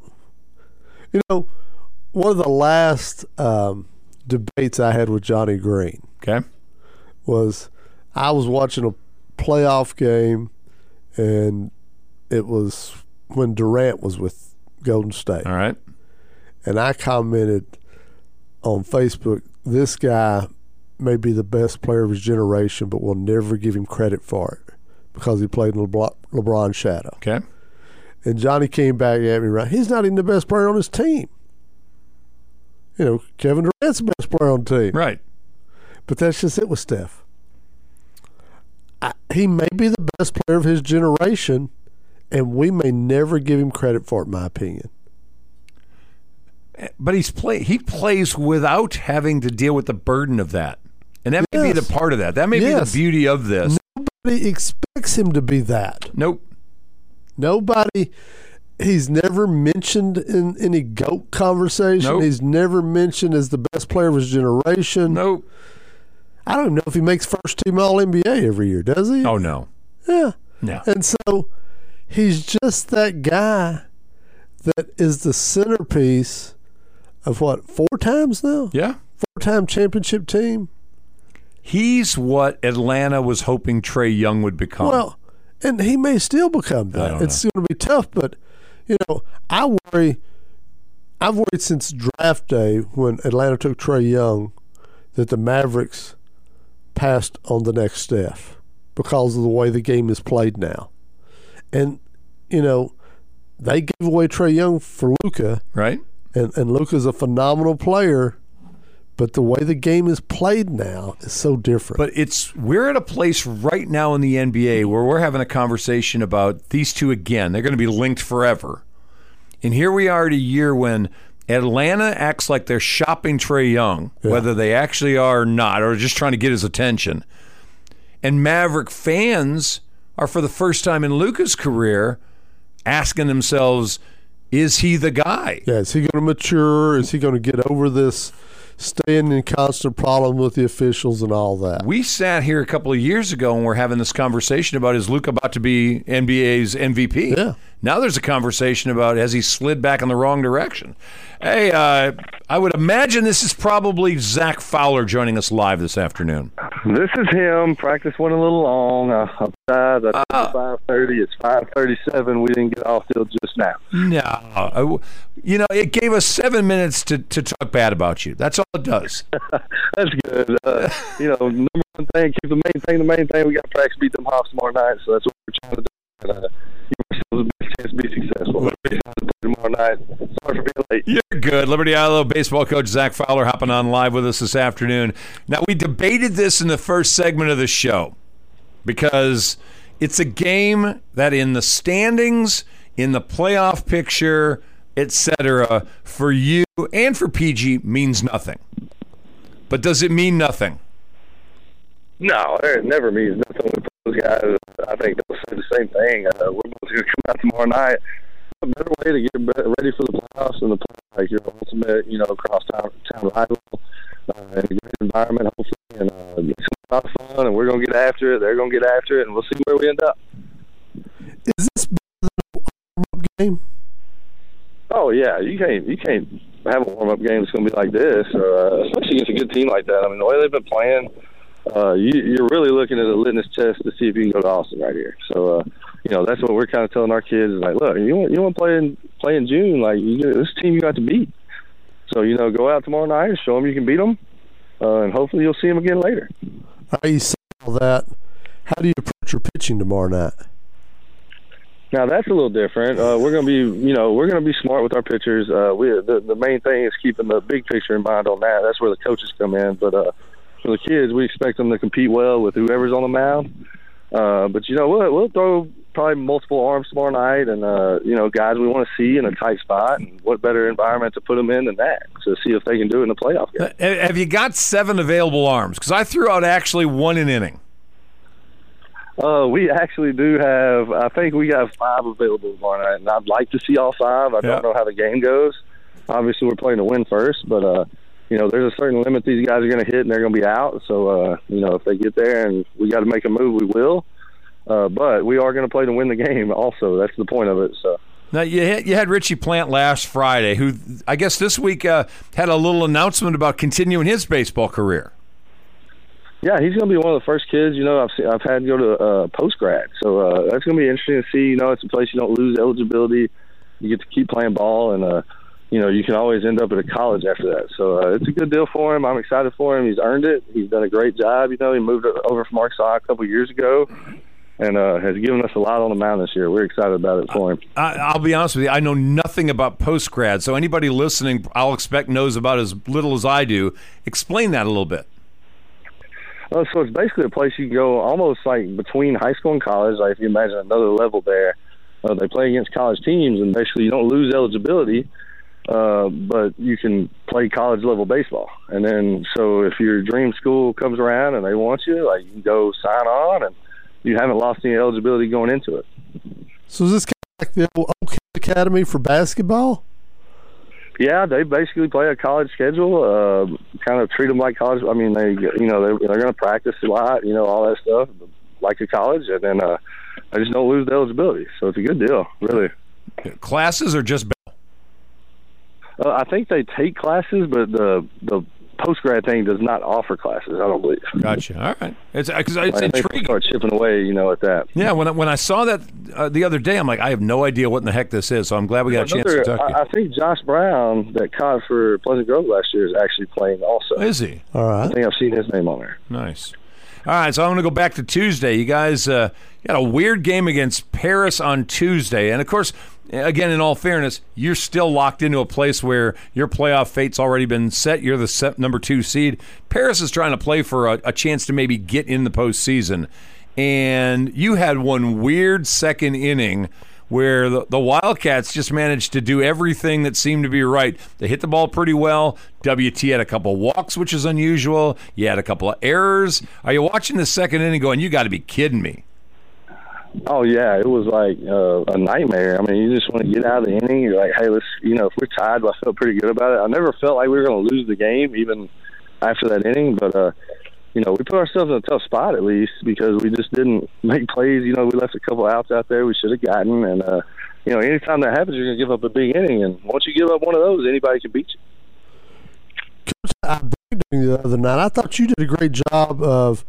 You know, one of the last um, debates I had with Johnny Green Okay. was I was watching a playoff game, and it was when Durant was with Golden State. All right. And I commented on Facebook, this guy may be the best player of his generation, but we'll never give him credit for it because he played in LeBron, LeBron's shadow. Okay. And Johnny came back at me right. He's not even the best player on his team. You know, Kevin Durant's the best player on the team. Right. But that's just it with Steph. I, he may be the best player of his generation, and we may never give him credit for it, in my opinion. But he's play he plays without having to deal with the burden of that. And that may be the part of that. That may Yes. be the beauty of this. Nobody expects him to be that. Nope. Nobody. He's never mentioned in any GOAT conversation. Nope. He's never mentioned as the best player of his generation. Nope. I don't know if he makes first team All NBA every year, does he? Oh no. Yeah. No. And so he's just that guy that is the centerpiece of what, four times now? Yeah. Four time championship team? He's what Atlanta was hoping Trae Young would become. Well, and he may still become that. It's going to be tough, but you know, I worry. I've worried since draft day when Atlanta took Trae Young that the Mavericks passed on the next Steph because of the way the game is played now, and you know, they gave away Trae Young for Luka, right? And and Luka's a phenomenal player. But the way the game is played now is so different. But it's we're at a place right now in the NBA where we're having a conversation about these two again. They're going to be linked forever. And here we are at a year when Atlanta acts like they're shopping Trae Young, whether they actually are or not, or just trying to get his attention. And Maverick fans are for the first time in Luka's career asking themselves, is he the guy? Yeah, is he going to mature? Is he going to get over this staying in constant problem with the officials and all that? We sat here a couple of years ago and we're having this conversation about is Luke about to be NBA's MVP? Yeah. Now there's a conversation about has he slid back in the wrong direction? Hey, uh, I would imagine this is probably Zach Fowler joining us live this afternoon. This is him. Practice went a little long. Uh, Tired. I Ah. five thirty. It's five thirty-seven. We didn't get off field just now. No, you know it gave us seven minutes to, to talk bad about you. That's all it does. That's good. Uh, you know, number one thing, keep the main thing. The main thing, we got to practice beat them Hawks tomorrow night. So that's what we're trying to do. And, uh, give ourselves the best chance to be successful. We're excited to play tomorrow night. Sorry for being late. You're good. Liberty Eylau baseball coach Zach Fowler hopping on live with us this afternoon. Now, we debated this in the first segment of the show because it's a game that in the standings, in the playoff picture, etc., for you and for PG means nothing. But does it mean nothing? No, it never means nothing with those guys. I think they'll say the same thing. Uh, we're both going to come out tomorrow night. A better way to get ready for the playoffs and the play like your ultimate, you know, cross town, town rival uh, in a great environment, hopefully, and uh, it's a lot of fun. And we're going to get after it. They're going to get after it, and we'll see where we end up. Is this a warm-up game? Oh yeah, you can't you can't have a warm up game that's going to be like this, uh, especially against a good team like that. I mean, the way they've been playing, uh, you, you're really looking at a litmus test to see if you can go to Austin right here. So, uh, you know, that's what we're kind of telling our kids is like, look, you want you want to play in play in June, like you, this team you got to beat. So, you know, go out tomorrow night and show them you can beat them, uh, and hopefully you'll see them again later. Right, you say all that. How do you approach your pitching tomorrow night? Now that's a little different. Uh, we're going to be, you know, we're going to be smart with our pitchers. Uh, we the, the main thing is keeping the big picture in mind on that. That's where the coaches come in. But uh, for the kids, we expect them to compete well with whoever's on the mound. Uh, but you know, we'll we'll throw probably multiple arms tomorrow night, and uh, you know, guys we want to see in a tight spot. And what better environment to put them in than that to see if they can do it in the playoff game. Uh, Have you got seven available arms? Because I threw out actually one an inning. Uh, we actually do have. I think we have five available tomorrow night, and I'd like to see all five. I Yeah. don't know how the game goes. Obviously, we're playing to win first, but uh, you know, there's a certain limit these guys are going to hit, and they're going to be out. So, uh, you know, if they get there and we got to make a move, we will. Uh, but we are going to play to win the game. Also, that's the point of it. So. Now you had, you had Richie Plant last Friday, who I guess this week uh, had a little announcement about continuing his baseball career. Yeah, he's going to be one of the first kids. You know, I've seen, I've had to go to uh, post grad, so uh, that's going to be interesting to see. You know, it's a place you don't lose eligibility. You get to keep playing ball, and uh, you know, you can always end up at a college after that. So uh, it's a good deal for him. I'm excited for him. He's earned it. He's done a great job. You know, he moved over from Arkansas a couple of years ago, and uh, has given us a lot on the mound this year. We're excited about it for him. I, I'll be honest with you. I know nothing about post grad, so anybody listening, I'll expect knows about as little as I do. Explain that a little bit. Uh, so it's basically a place you can go almost like between high school and college. Like if you imagine another level there, uh, they play against college teams, and basically you don't lose eligibility, uh, but you can play college level baseball. And then so if your dream school comes around and they want you, like you can go sign on, and you haven't lost any eligibility going into it. So is this kind of like the Oak Hill Academy for basketball? Yeah, they basically play a college schedule. Uh, kind of treat them like college. I mean, they you know they they're going to practice a lot, you know, all that stuff like a college, and then uh, I just don't lose the eligibility. So it's a good deal, really. Classes or just Uh, I think they take classes, but the the post grad thing does not offer classes. I don't believe. Gotcha. All right. It's because it's Like, they intriguing. start chipping away, you know, at that. Yeah, when I, when I saw that uh, the other day, I'm like, I have no idea what in the heck this is. So I'm glad we got a chance to Another- talk to you. I, I think Josh Brown that caught for Pleasant Grove last year is actually playing also. Is he? All right. I think I've seen his name on there. Nice. All right, so I'm going to go back to Tuesday. You guys uh, got a weird game against Paris on Tuesday, and of course, again, in all fairness, you're still locked into a place where your playoff fate's already been set. You're the set number two seed. Paris is trying to play for a, a chance to maybe get in the postseason, and you had one weird second inning where the, the Wildcats just managed to do everything that seemed to be right. They hit the ball pretty well. WT had a couple walks, which is unusual. You had a couple of errors. Are you watching the second inning going, you got to be kidding me? Oh yeah, it was like uh, a nightmare. I mean, you just want to get out of the inning. You're like, hey, let's, you know, if we're tied, I felt pretty good about it. I never felt like we were going to lose the game, even after that inning. But uh, you know, we put ourselves in a tough spot at least because we just didn't make plays. You know, we left a couple outs out there we should have gotten, and uh, you know, anytime that happens, you're going to give up a big inning, and once you give up one of those, anybody can beat you. The other night. I thought you did a great job of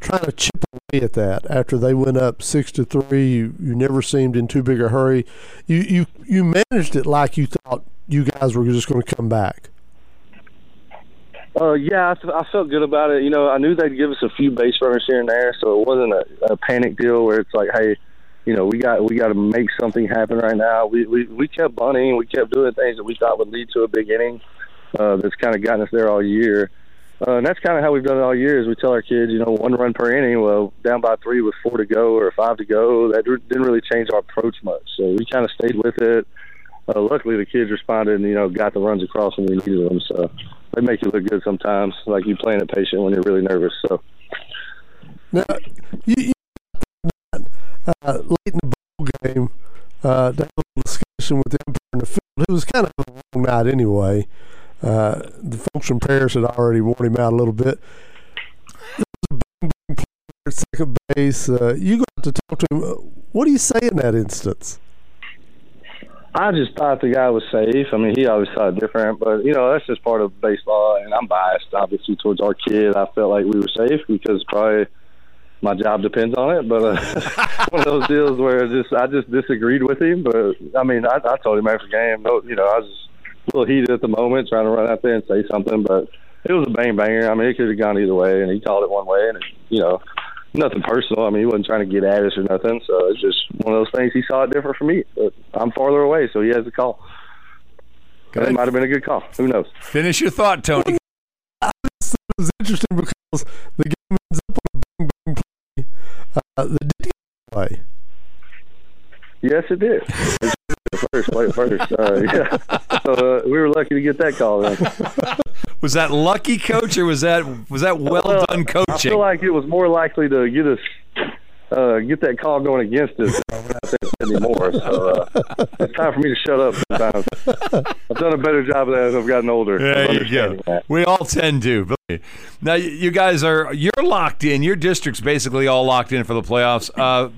trying to chip away at that after they went up six to three. You, you never seemed in too big a hurry. You you you managed it like you thought you guys were just going to come back. Uh, yeah, I, I felt good about it. You know, I knew they'd give us a few base runners here and there, so it wasn't a, a panic deal where it's like, hey, you know, we got we got to make something happen right now. We we we kept bunting, we kept doing things that we thought would lead to a big inning. Uh, that's kind of gotten us there all year. Uh, and that's kind of how we've done it all year. Is we tell our kids, you know, one run per inning. Well, down by three with four to go or five to go, that didn't really change our approach much. So we kind of stayed with it. Uh, luckily, the kids responded and you know got the runs across when we needed them. So they make you look good sometimes, like you playing it patient when you're really nervous. So Now, you, you uh, late in the ball game, uh, a little discussion with the umpire in the field. It was kind of a long night anyway. Uh, the folks from Paris had already worn him out a little bit. Second base. Uh, you got to talk to him. Uh, What do you say in that instance? I just thought the guy was safe. I mean, he always thought different, but you know that's just part of baseball. And I'm biased, obviously, towards our kid. I felt like we were safe because probably my job depends on it. But uh, one of those deals where just I just disagreed with him. But I mean, I, I told him after the game, no, you know, I was a little heated at the moment, trying to run out there and say something. But it was a bang banger. I mean, it could have gone either way, and he called it one way, and it, you know, nothing personal. I mean, he wasn't trying to get at us or nothing. So it's just one of those things. He saw it different from me, but I'm farther away, so he has the call. Good. It might have been a good call. Who knows? Finish your thought, Tony. It was interesting because the game ends up on a bang bang play. Uh, the did play. Yes, it did. first, play it first. Uh, yeah. So uh, we were lucky to get that call. Then. Was that lucky, coach, or was that was that well, done coaching? I feel like it was more likely to get us uh, get that call going against us than we're not there anymore. So uh, it's time for me to shut up. Sometimes I've done a better job of that as I've gotten older. There you go. that. We all tend to. Now you- guys are you're locked in. Your district's basically all locked in for the playoffs. Uh,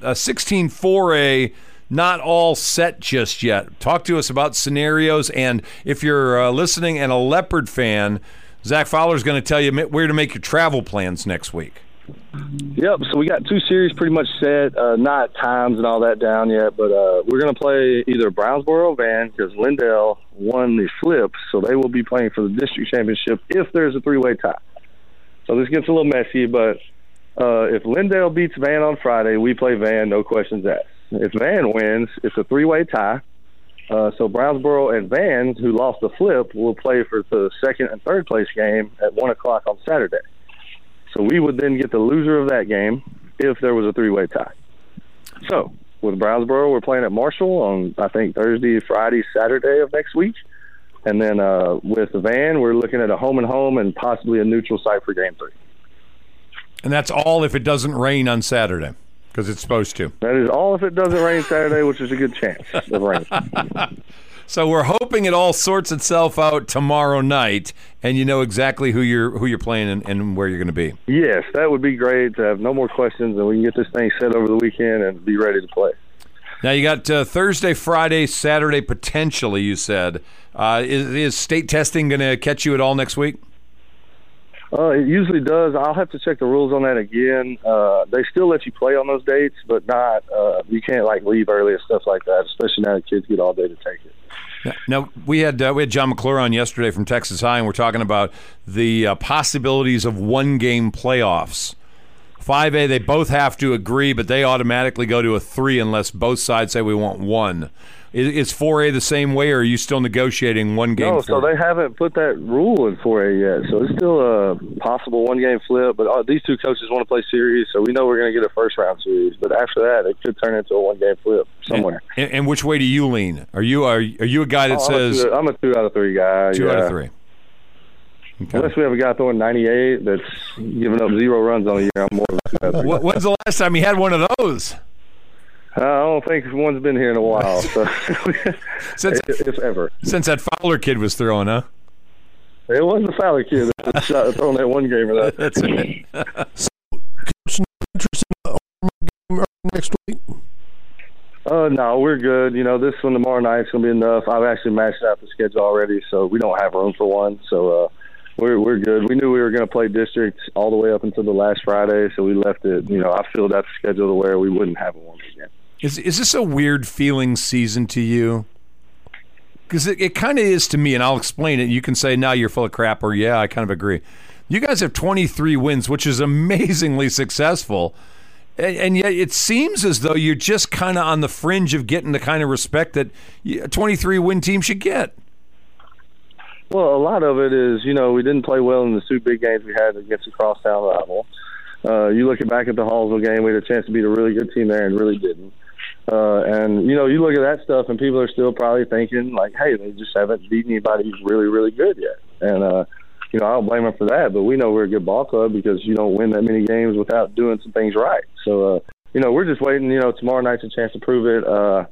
a 16-4A, not all set just yet. Talk to us about scenarios, and if you're uh, listening and a Leopard fan, Zach Fowler's going to tell you where to make your travel plans next week. Yep. So we got two series pretty much set. Uh, not times and all that down yet, but uh, we're going to play either Brownsboro or Van because Lindale won the flip, so they will be playing for the district championship if there's a three-way tie. So this gets a little messy, but Uh, if Lindale beats Van on Friday, we play Van, no questions asked. If Van wins, it's a three-way tie. Uh, so Brownsboro and Van, who lost the flip, will play for the second and third place game at one o'clock on Saturday. So we would then get the loser of that game if there was a three-way tie. So with Brownsboro, we're playing at Marshall on I think Thursday, Friday, Saturday of next week, and then uh, with Van, we're looking at a home and home and possibly a neutral site for Game Three. And that's all if it doesn't rain on Saturday, because it's supposed to. That is all if it doesn't rain Saturday, which is a good chance of rain. So we're hoping it all sorts itself out tomorrow night, and you know exactly who you're who you're playing and, and where you're going to be. Yes, that would be great to have no more questions, and we can get this thing set over the weekend and be ready to play. Now you got uh, Thursday, Friday, Saturday potentially. You said uh, is, is state testing going to catch you at all next week? Uh, it usually does. I'll have to check the rules on that again. Uh, they still let you play on those dates, but not. Uh, you can't like leave early and stuff like that. Especially now that kids get all day to take it. Now we had uh, we had John McClure on yesterday from Texas High, and we're talking about the uh, possibilities of one game playoffs. Five A, they both have to agree, but they automatically go to a three unless both sides say we want one. Is, is 4A the same way, or are you still negotiating one game? No, so they haven't put that rule in 4A yet. So it's still a possible one game flip. But uh, these two coaches want to play series, so we know we're going to get a first round series. But after that, it could turn into a one game flip somewhere. And, and, which way do you lean? Are you are, are you a guy that oh, says I'm a, two, I'm a two out of three guy? Two yeah. out of three. Okay. Unless we have a guy throwing 98 that's giving up zero runs on a year, I'm more of a two out of three. When's the last time he had one of those? Uh, I don't think one's been here in a while. So since if, ever since that Fowler kid was throwing, huh? It was the Fowler kid that shot throwing that one game. Of that. That's it. so, interest in game next week? Uh, no, we're good. You know, this one tomorrow night's gonna be enough. I've actually matched out the schedule already, so we don't have room for one. So uh, we're we're good. We knew we were going to play district all the way up until the last Friday, so we left it. You know, I filled out the schedule to where we wouldn't have one again. Is is this a weird feeling season to you? Because it, it kind of is to me, and I'll explain it. You can say, "Now you're full of crap," or "Yeah, I kind of agree." You guys have 23 wins, which is amazingly successful, and, and yet it seems as though you're just kind of on the fringe of getting the kind of respect that a 23 win team should get. Well, a lot of it is, you know, we didn't play well in the two big games we had against a crosstown rival. Uh, you look back at the Hallsville game, we had a chance to beat a really good team there and really didn't. Uh, and you know, you look at that stuff, and people are still probably thinking like, "Hey, they just haven't beaten anybody who's really, really good yet." And uh, you know, I don't blame them for that. But we know we're a good ball club because you don't win that many games without doing some things right. So, uh, you know, we're just waiting. You know, tomorrow night's a chance to prove it. Uh,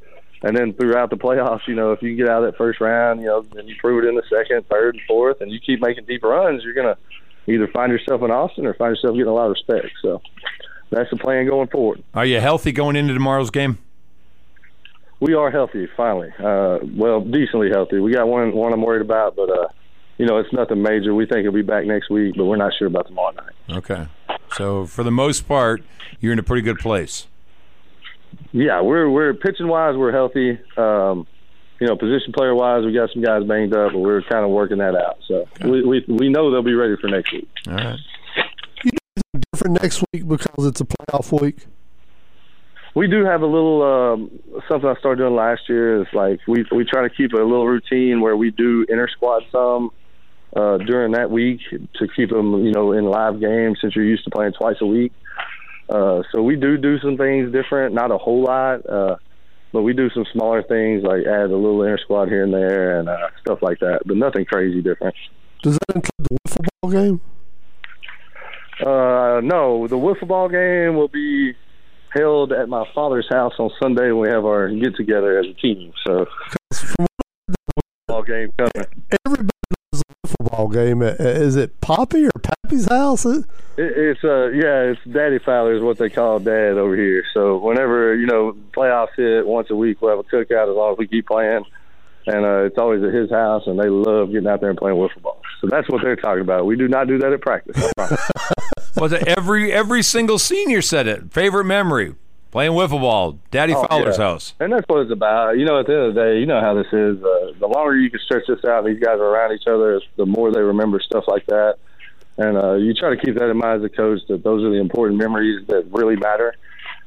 and then throughout the playoffs, you know, if you get out of that first round, you know, then you prove it in the second, third, and fourth, and you keep making deep runs, you're gonna either find yourself in Austin or find yourself getting a lot of respect. So that's the plan going forward. Are you healthy going into tomorrow's game? We are healthy, finally. Uh, well, decently healthy. We got one one I'm worried about, but uh, you know, it's nothing major. We think he'll be back next week, but we're not sure about tomorrow night. Okay. So for the most part, you're in a pretty good place. Yeah, we're we're pitching wise, we're healthy. Um, you know, position player wise, we got some guys banged up, but we're kind of working that out. So okay. we, we we know they'll be ready for next week. All right. You know, different next week because it's a playoff week. We do have a little um, something I started doing last year. Is like we we try to keep a little routine where we do inter squad some uh, during that week to keep them, you know, in live games since you're used to playing twice a week. Uh, so we do do some things different, not a whole lot, uh, but we do some smaller things like add a little inter squad here and there and uh, stuff like that, but nothing crazy different. Does that include the wiffle ball game? Uh, no, the wiffle ball game will be held at my father's house on Sunday when we have our get together as a team. So, ball game coming. Everybody loves a wiffle ball game. Is it Poppy or Pappy's house? It, it's uh yeah, it's Daddy Fowler is what they call Dad over here. So whenever you know playoffs hit once a week, we'll have a cookout as long as we keep playing. And uh, it's always at his house, and they love getting out there and playing wiffle ball. So that's what they're talking about. We do not do that at practice. Was it every every single senior said it? Favorite memory playing wiffle ball, Daddy oh, Fowler's yeah. house. And that's what it's about. You know, at the end of the day, you know how this is. Uh, the longer you can stretch this out, these guys are around each other, the more they remember stuff like that. and uh, you try to keep that in mind as a coach that those are the important memories that really matter.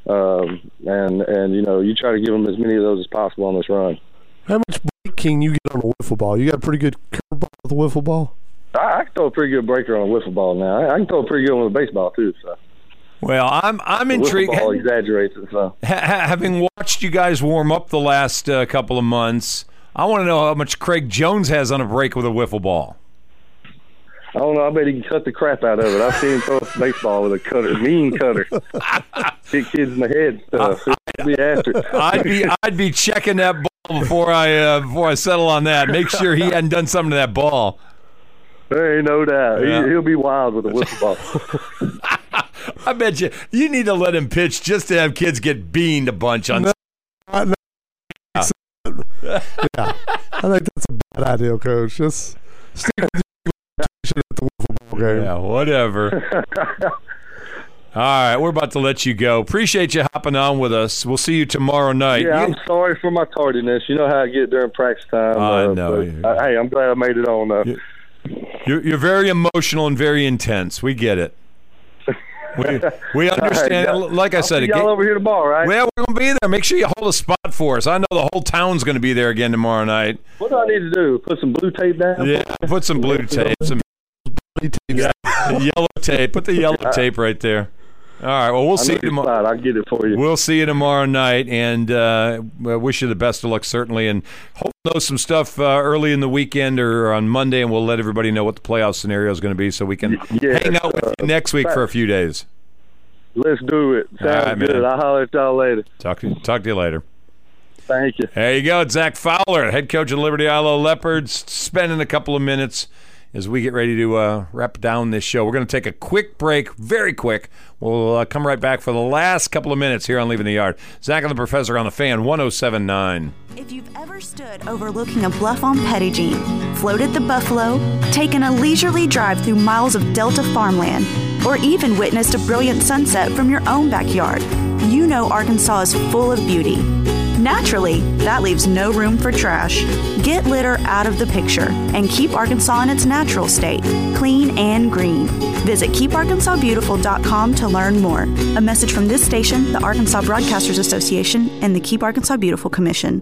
Um, and and you know you try to give them as many of those as possible on this run. How much break can you get on a wiffle ball? You got a pretty good curveball with a wiffle ball. I, I can throw a pretty good breaker on a wiffle ball now. I, I can throw a pretty good one with a baseball too. So. Well, I'm I'm intrigued. Ball exaggerates it. So. Ha- ha- having watched you guys warm up the last uh, couple of months, I want to know how much Craig Jones has on a break with a wiffle ball. I don't know. I bet he can cut the crap out of it. I've seen him throw a baseball with a cutter, mean cutter, hit kids in the head. Stuff. It'd be after. it. I'd be I'd be checking that ball before I uh, before I settle on that. Make sure he hadn't done something to that ball. There ain't no doubt. Yeah. He, he'll be wild with a whistle ball. I bet you you need to let him pitch just to have kids get beaned a bunch on. yeah, I think that's a bad idea, Coach. Just stick with your at the wiffle ball game. Yeah, whatever. All right, we're about to let you go. Appreciate you hopping on with us. We'll see you tomorrow night. yeah, I'm sorry for my tardiness. You know how I get during practice time. I uh, know. but, uh, hey, I'm glad I made it on. Uh, You're, you're very emotional and very intense. We get it. We, we understand. Right, like I said, y'all over here tomorrow, right? Well, we're gonna be there. Make sure you hold a spot for us. I know the whole town's gonna be there again tomorrow night. What do I need to do? Put some blue tape down? Yeah, put some blue tape, some yeah, yellow tape. Put the yellow tape right there. All right. Well, we'll see you tomorrow. I'll get it for you. We'll see you tomorrow night, and uh, wish you the best of luck, certainly. And hope to know some stuff uh, early in the weekend or on Monday, and we'll let everybody know what the playoff scenario is going to be, so we can yes, hang out with uh, you next week for a few days. Let's do it. Sounds right, good. man. I'll holler at y'all later. Talk to talk to you later. Thank you. There you go, Zach Fowler, head coach of Liberty Eylau Leopards, spending a couple of minutes as we get ready to uh, wrap down this show. We're going to take a quick break, very quick. We'll uh, come right back for the last couple of minutes here on Leaving the Yard. Zach and the Professor on the Fan, 107.9. If you've ever stood overlooking a bluff on Petit Jean, floated the Buffalo, taken a leisurely drive through miles of Delta farmland, or even witnessed a brilliant sunset from your own backyard, you know Arkansas is full of beauty. Naturally, that leaves no room for trash. Get litter out of the picture and keep Arkansas in its natural state, clean and green. Visit keeparkansasbeautiful.com to learn more. A message from this station, the Arkansas Broadcasters Association, and the Keep Arkansas Beautiful Commission.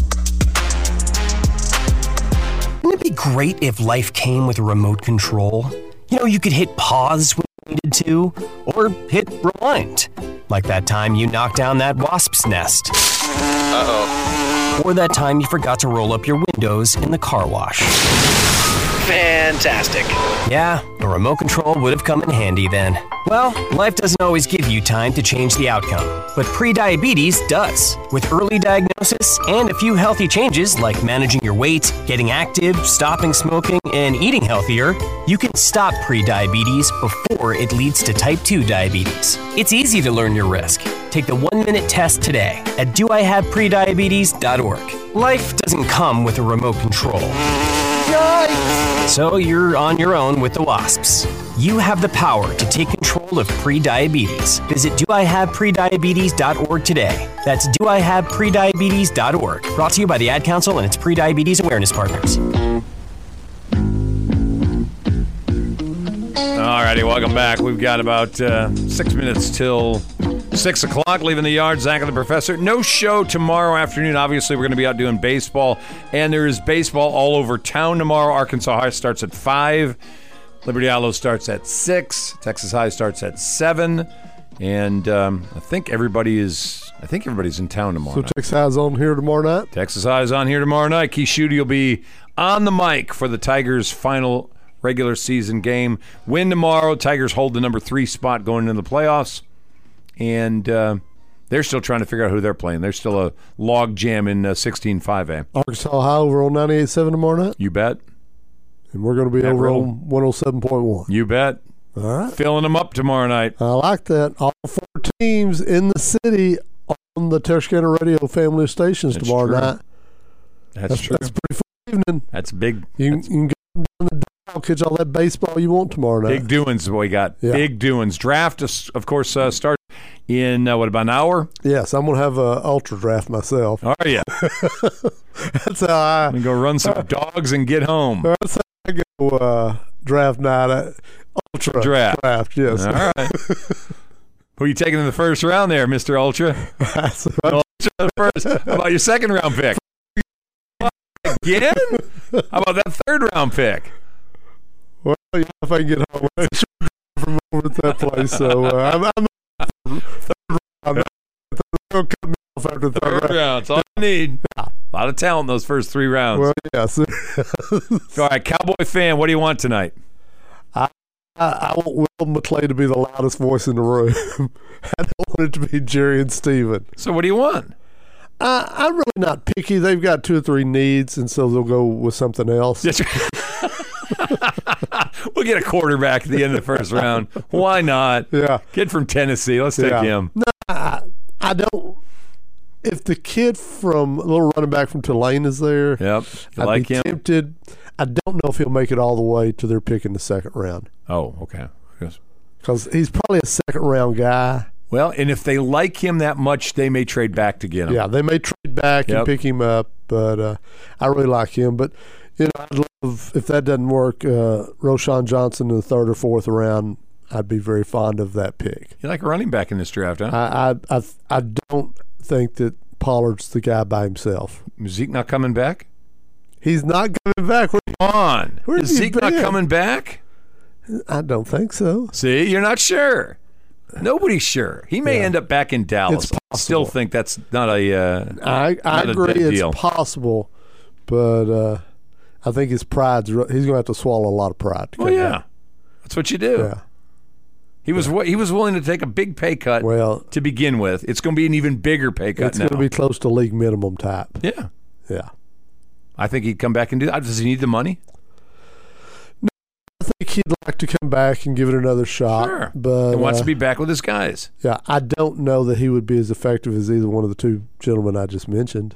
Wouldn't it be great if life came with a remote control? You know, you could hit pause when you needed to, or hit rewind. Like that time you knocked down that wasp's nest. Uh oh. Or that time you forgot to roll up your windows in the car wash. Fantastic. Yeah, a remote control would have come in handy then. Well, life doesn't always give you time to change the outcome, but prediabetes does. With early diagnosis and a few healthy changes like managing your weight, getting active, stopping smoking, and eating healthier, you can stop prediabetes before it leads to type 2 diabetes. It's easy to learn your risk. Take the one minute test today at doihaveprediabetes.org. Life doesn't come with a remote control. So you're on your own with the wasps. You have the power to take control of prediabetes. Visit doihaveprediabetes.org today. That's doihaveprediabetes.org. Brought to you by the Ad Council and its prediabetes awareness partners. All righty, welcome back. We've got about uh, six minutes till six o'clock. Leaving the yard, Zach and the Professor. No show tomorrow afternoon. Obviously, we're going to be out doing baseball, and there is baseball all over town tomorrow. Arkansas High starts at five. Liberty Eylau starts at six. Texas High starts at seven, and um, I think everybody is. I think everybody's in town tomorrow. So night. Texas High's on here tomorrow night. Texas High is on here tomorrow night. Keith Schutte will be on the mic for the Tigers' final regular season game. Win tomorrow. Tigers hold the number three spot going into the playoffs, and uh, they're still trying to figure out who they're playing. They're still a log jam in uh, 16-5A. Arkansas High over on 98.7 tomorrow night. You bet. And we're going to be That over roll. on 107.1. You bet. All right. Filling them up tomorrow night. I like that. All four teams in the city on the Texarkana Radio family stations That's tomorrow true. night. That's, That's, true. that's pretty fun evening. That's big. You, you can go down the dial, catch all that baseball you want tomorrow night. Big doings we got. Yeah. Big doings. Draft, is- of course, uh, starts in uh, what about an hour? Yes, I'm gonna have a ultra draft myself. Are you? That's how I. I'm gonna go run some dogs and get home. That's how I go uh, draft night. At ultra Draft. Draft. Yes. All right. Who are you taking in the first round there, Mister Ultra? Ultra first. How about your second round pick? Again? How about that third round pick? Well, yeah, if I can get home it's a short drive from over at that place, so uh, I'm, I'm third round. They'll cut me off after third, Third round. round. That's all I need. A lot of talent in those first three rounds. Well, yes. all right, Cowboy fan, what do you want tonight? I, I want Will McClay to be the loudest voice in the room. I don't want it to be Jerry and Stephen. So what do you want? Uh, I'm really not picky. They've got two or three needs, and so they'll go with something else. Yes, we'll get a quarterback at the end of the first round. Why not? Yeah. Kid from Tennessee. Let's take Yeah. him. No, I, I don't. If the kid from a little running back from Tulane is there, Yep. I'd like be him? tempted. I don't know if he'll make it all the way to their pick in the second round Oh, okay. Yes. because he's probably a second round guy. Well, and if they like him that much, they may trade back to get him. Yeah, they may trade back Yep. and pick him up, but uh, I really like him. But you know, I'd love if that doesn't work. Uh, Roschon Johnson in the third or fourth round, I'd be very fond of that pick. You like a running back in this draft, huh? I I I, I don't think that Pollard's the guy by himself. Is Zeke not coming back? He's not coming back. Where, Come on. Where Is Zeke not coming back? I don't think so. See, you're not sure. Nobody's sure. He may Yeah. end up back in Dallas. I still think that's not a. Uh, I I not a agree. dead It's deal. possible, but uh, I think his pride's. He's going to have to swallow a lot of pride. to well, yeah, back. that's what you do. Yeah. He was wi- he was willing to take a big pay cut Well, to begin with. It's going to be an even bigger pay cut now. it's now. going to be close to league minimum type. yeah, Yeah. I think he'd come back and do that. Does he need the money? No, I think he'd like to come back and give it another shot. Sure. But He wants uh, to be back with his guys. Yeah, I don't know that he would be as effective as either one of the two gentlemen I just mentioned.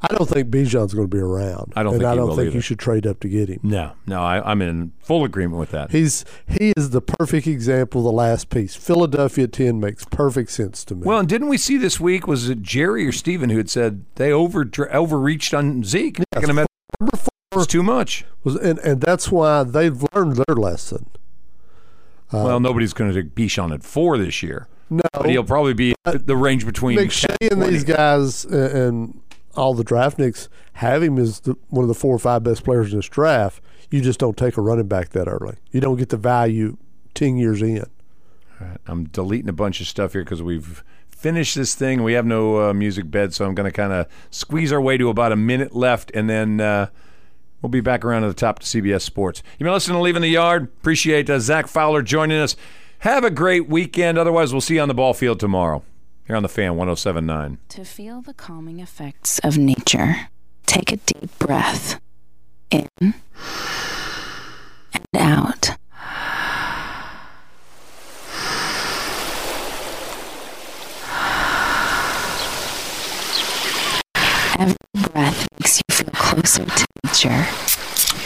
I don't think Bijan's going to be around. I don't and think I don't think either. you should trade up to get him. No, no, I, I'm in full agreement with that. He's he is the perfect example of the last piece. Philadelphia ten makes perfect sense to me. Well, and didn't we see this week? Was it Jerry or Stephen who had said they over overreached on Zeke? Not gonna met- it's too much. was and, and that's why they've learned their lesson. Uh, well, nobody's going to take Bijan at four this year, no, but he'll probably be the range between. McShay and 20. these guys uh, and all the draftniks have him as the, one of the four or five best players in this draft. You just don't take a running back that early. You don't get the value ten years in. I'm deleting a bunch of stuff here because we've finished this thing. We have no uh, music bed, so I'm going to kind of squeeze our way to about a minute left, and then uh, we'll be back around to the top to CBS Sports. You've been listening to Leaving the Yard. Appreciate uh, Zach Fowler joining us. Have a great weekend. Otherwise, we'll see you on the ball field tomorrow here on the Fan 1079. To feel the calming effects of nature, take a deep breath in and out. Every breath makes you feel closer to nature.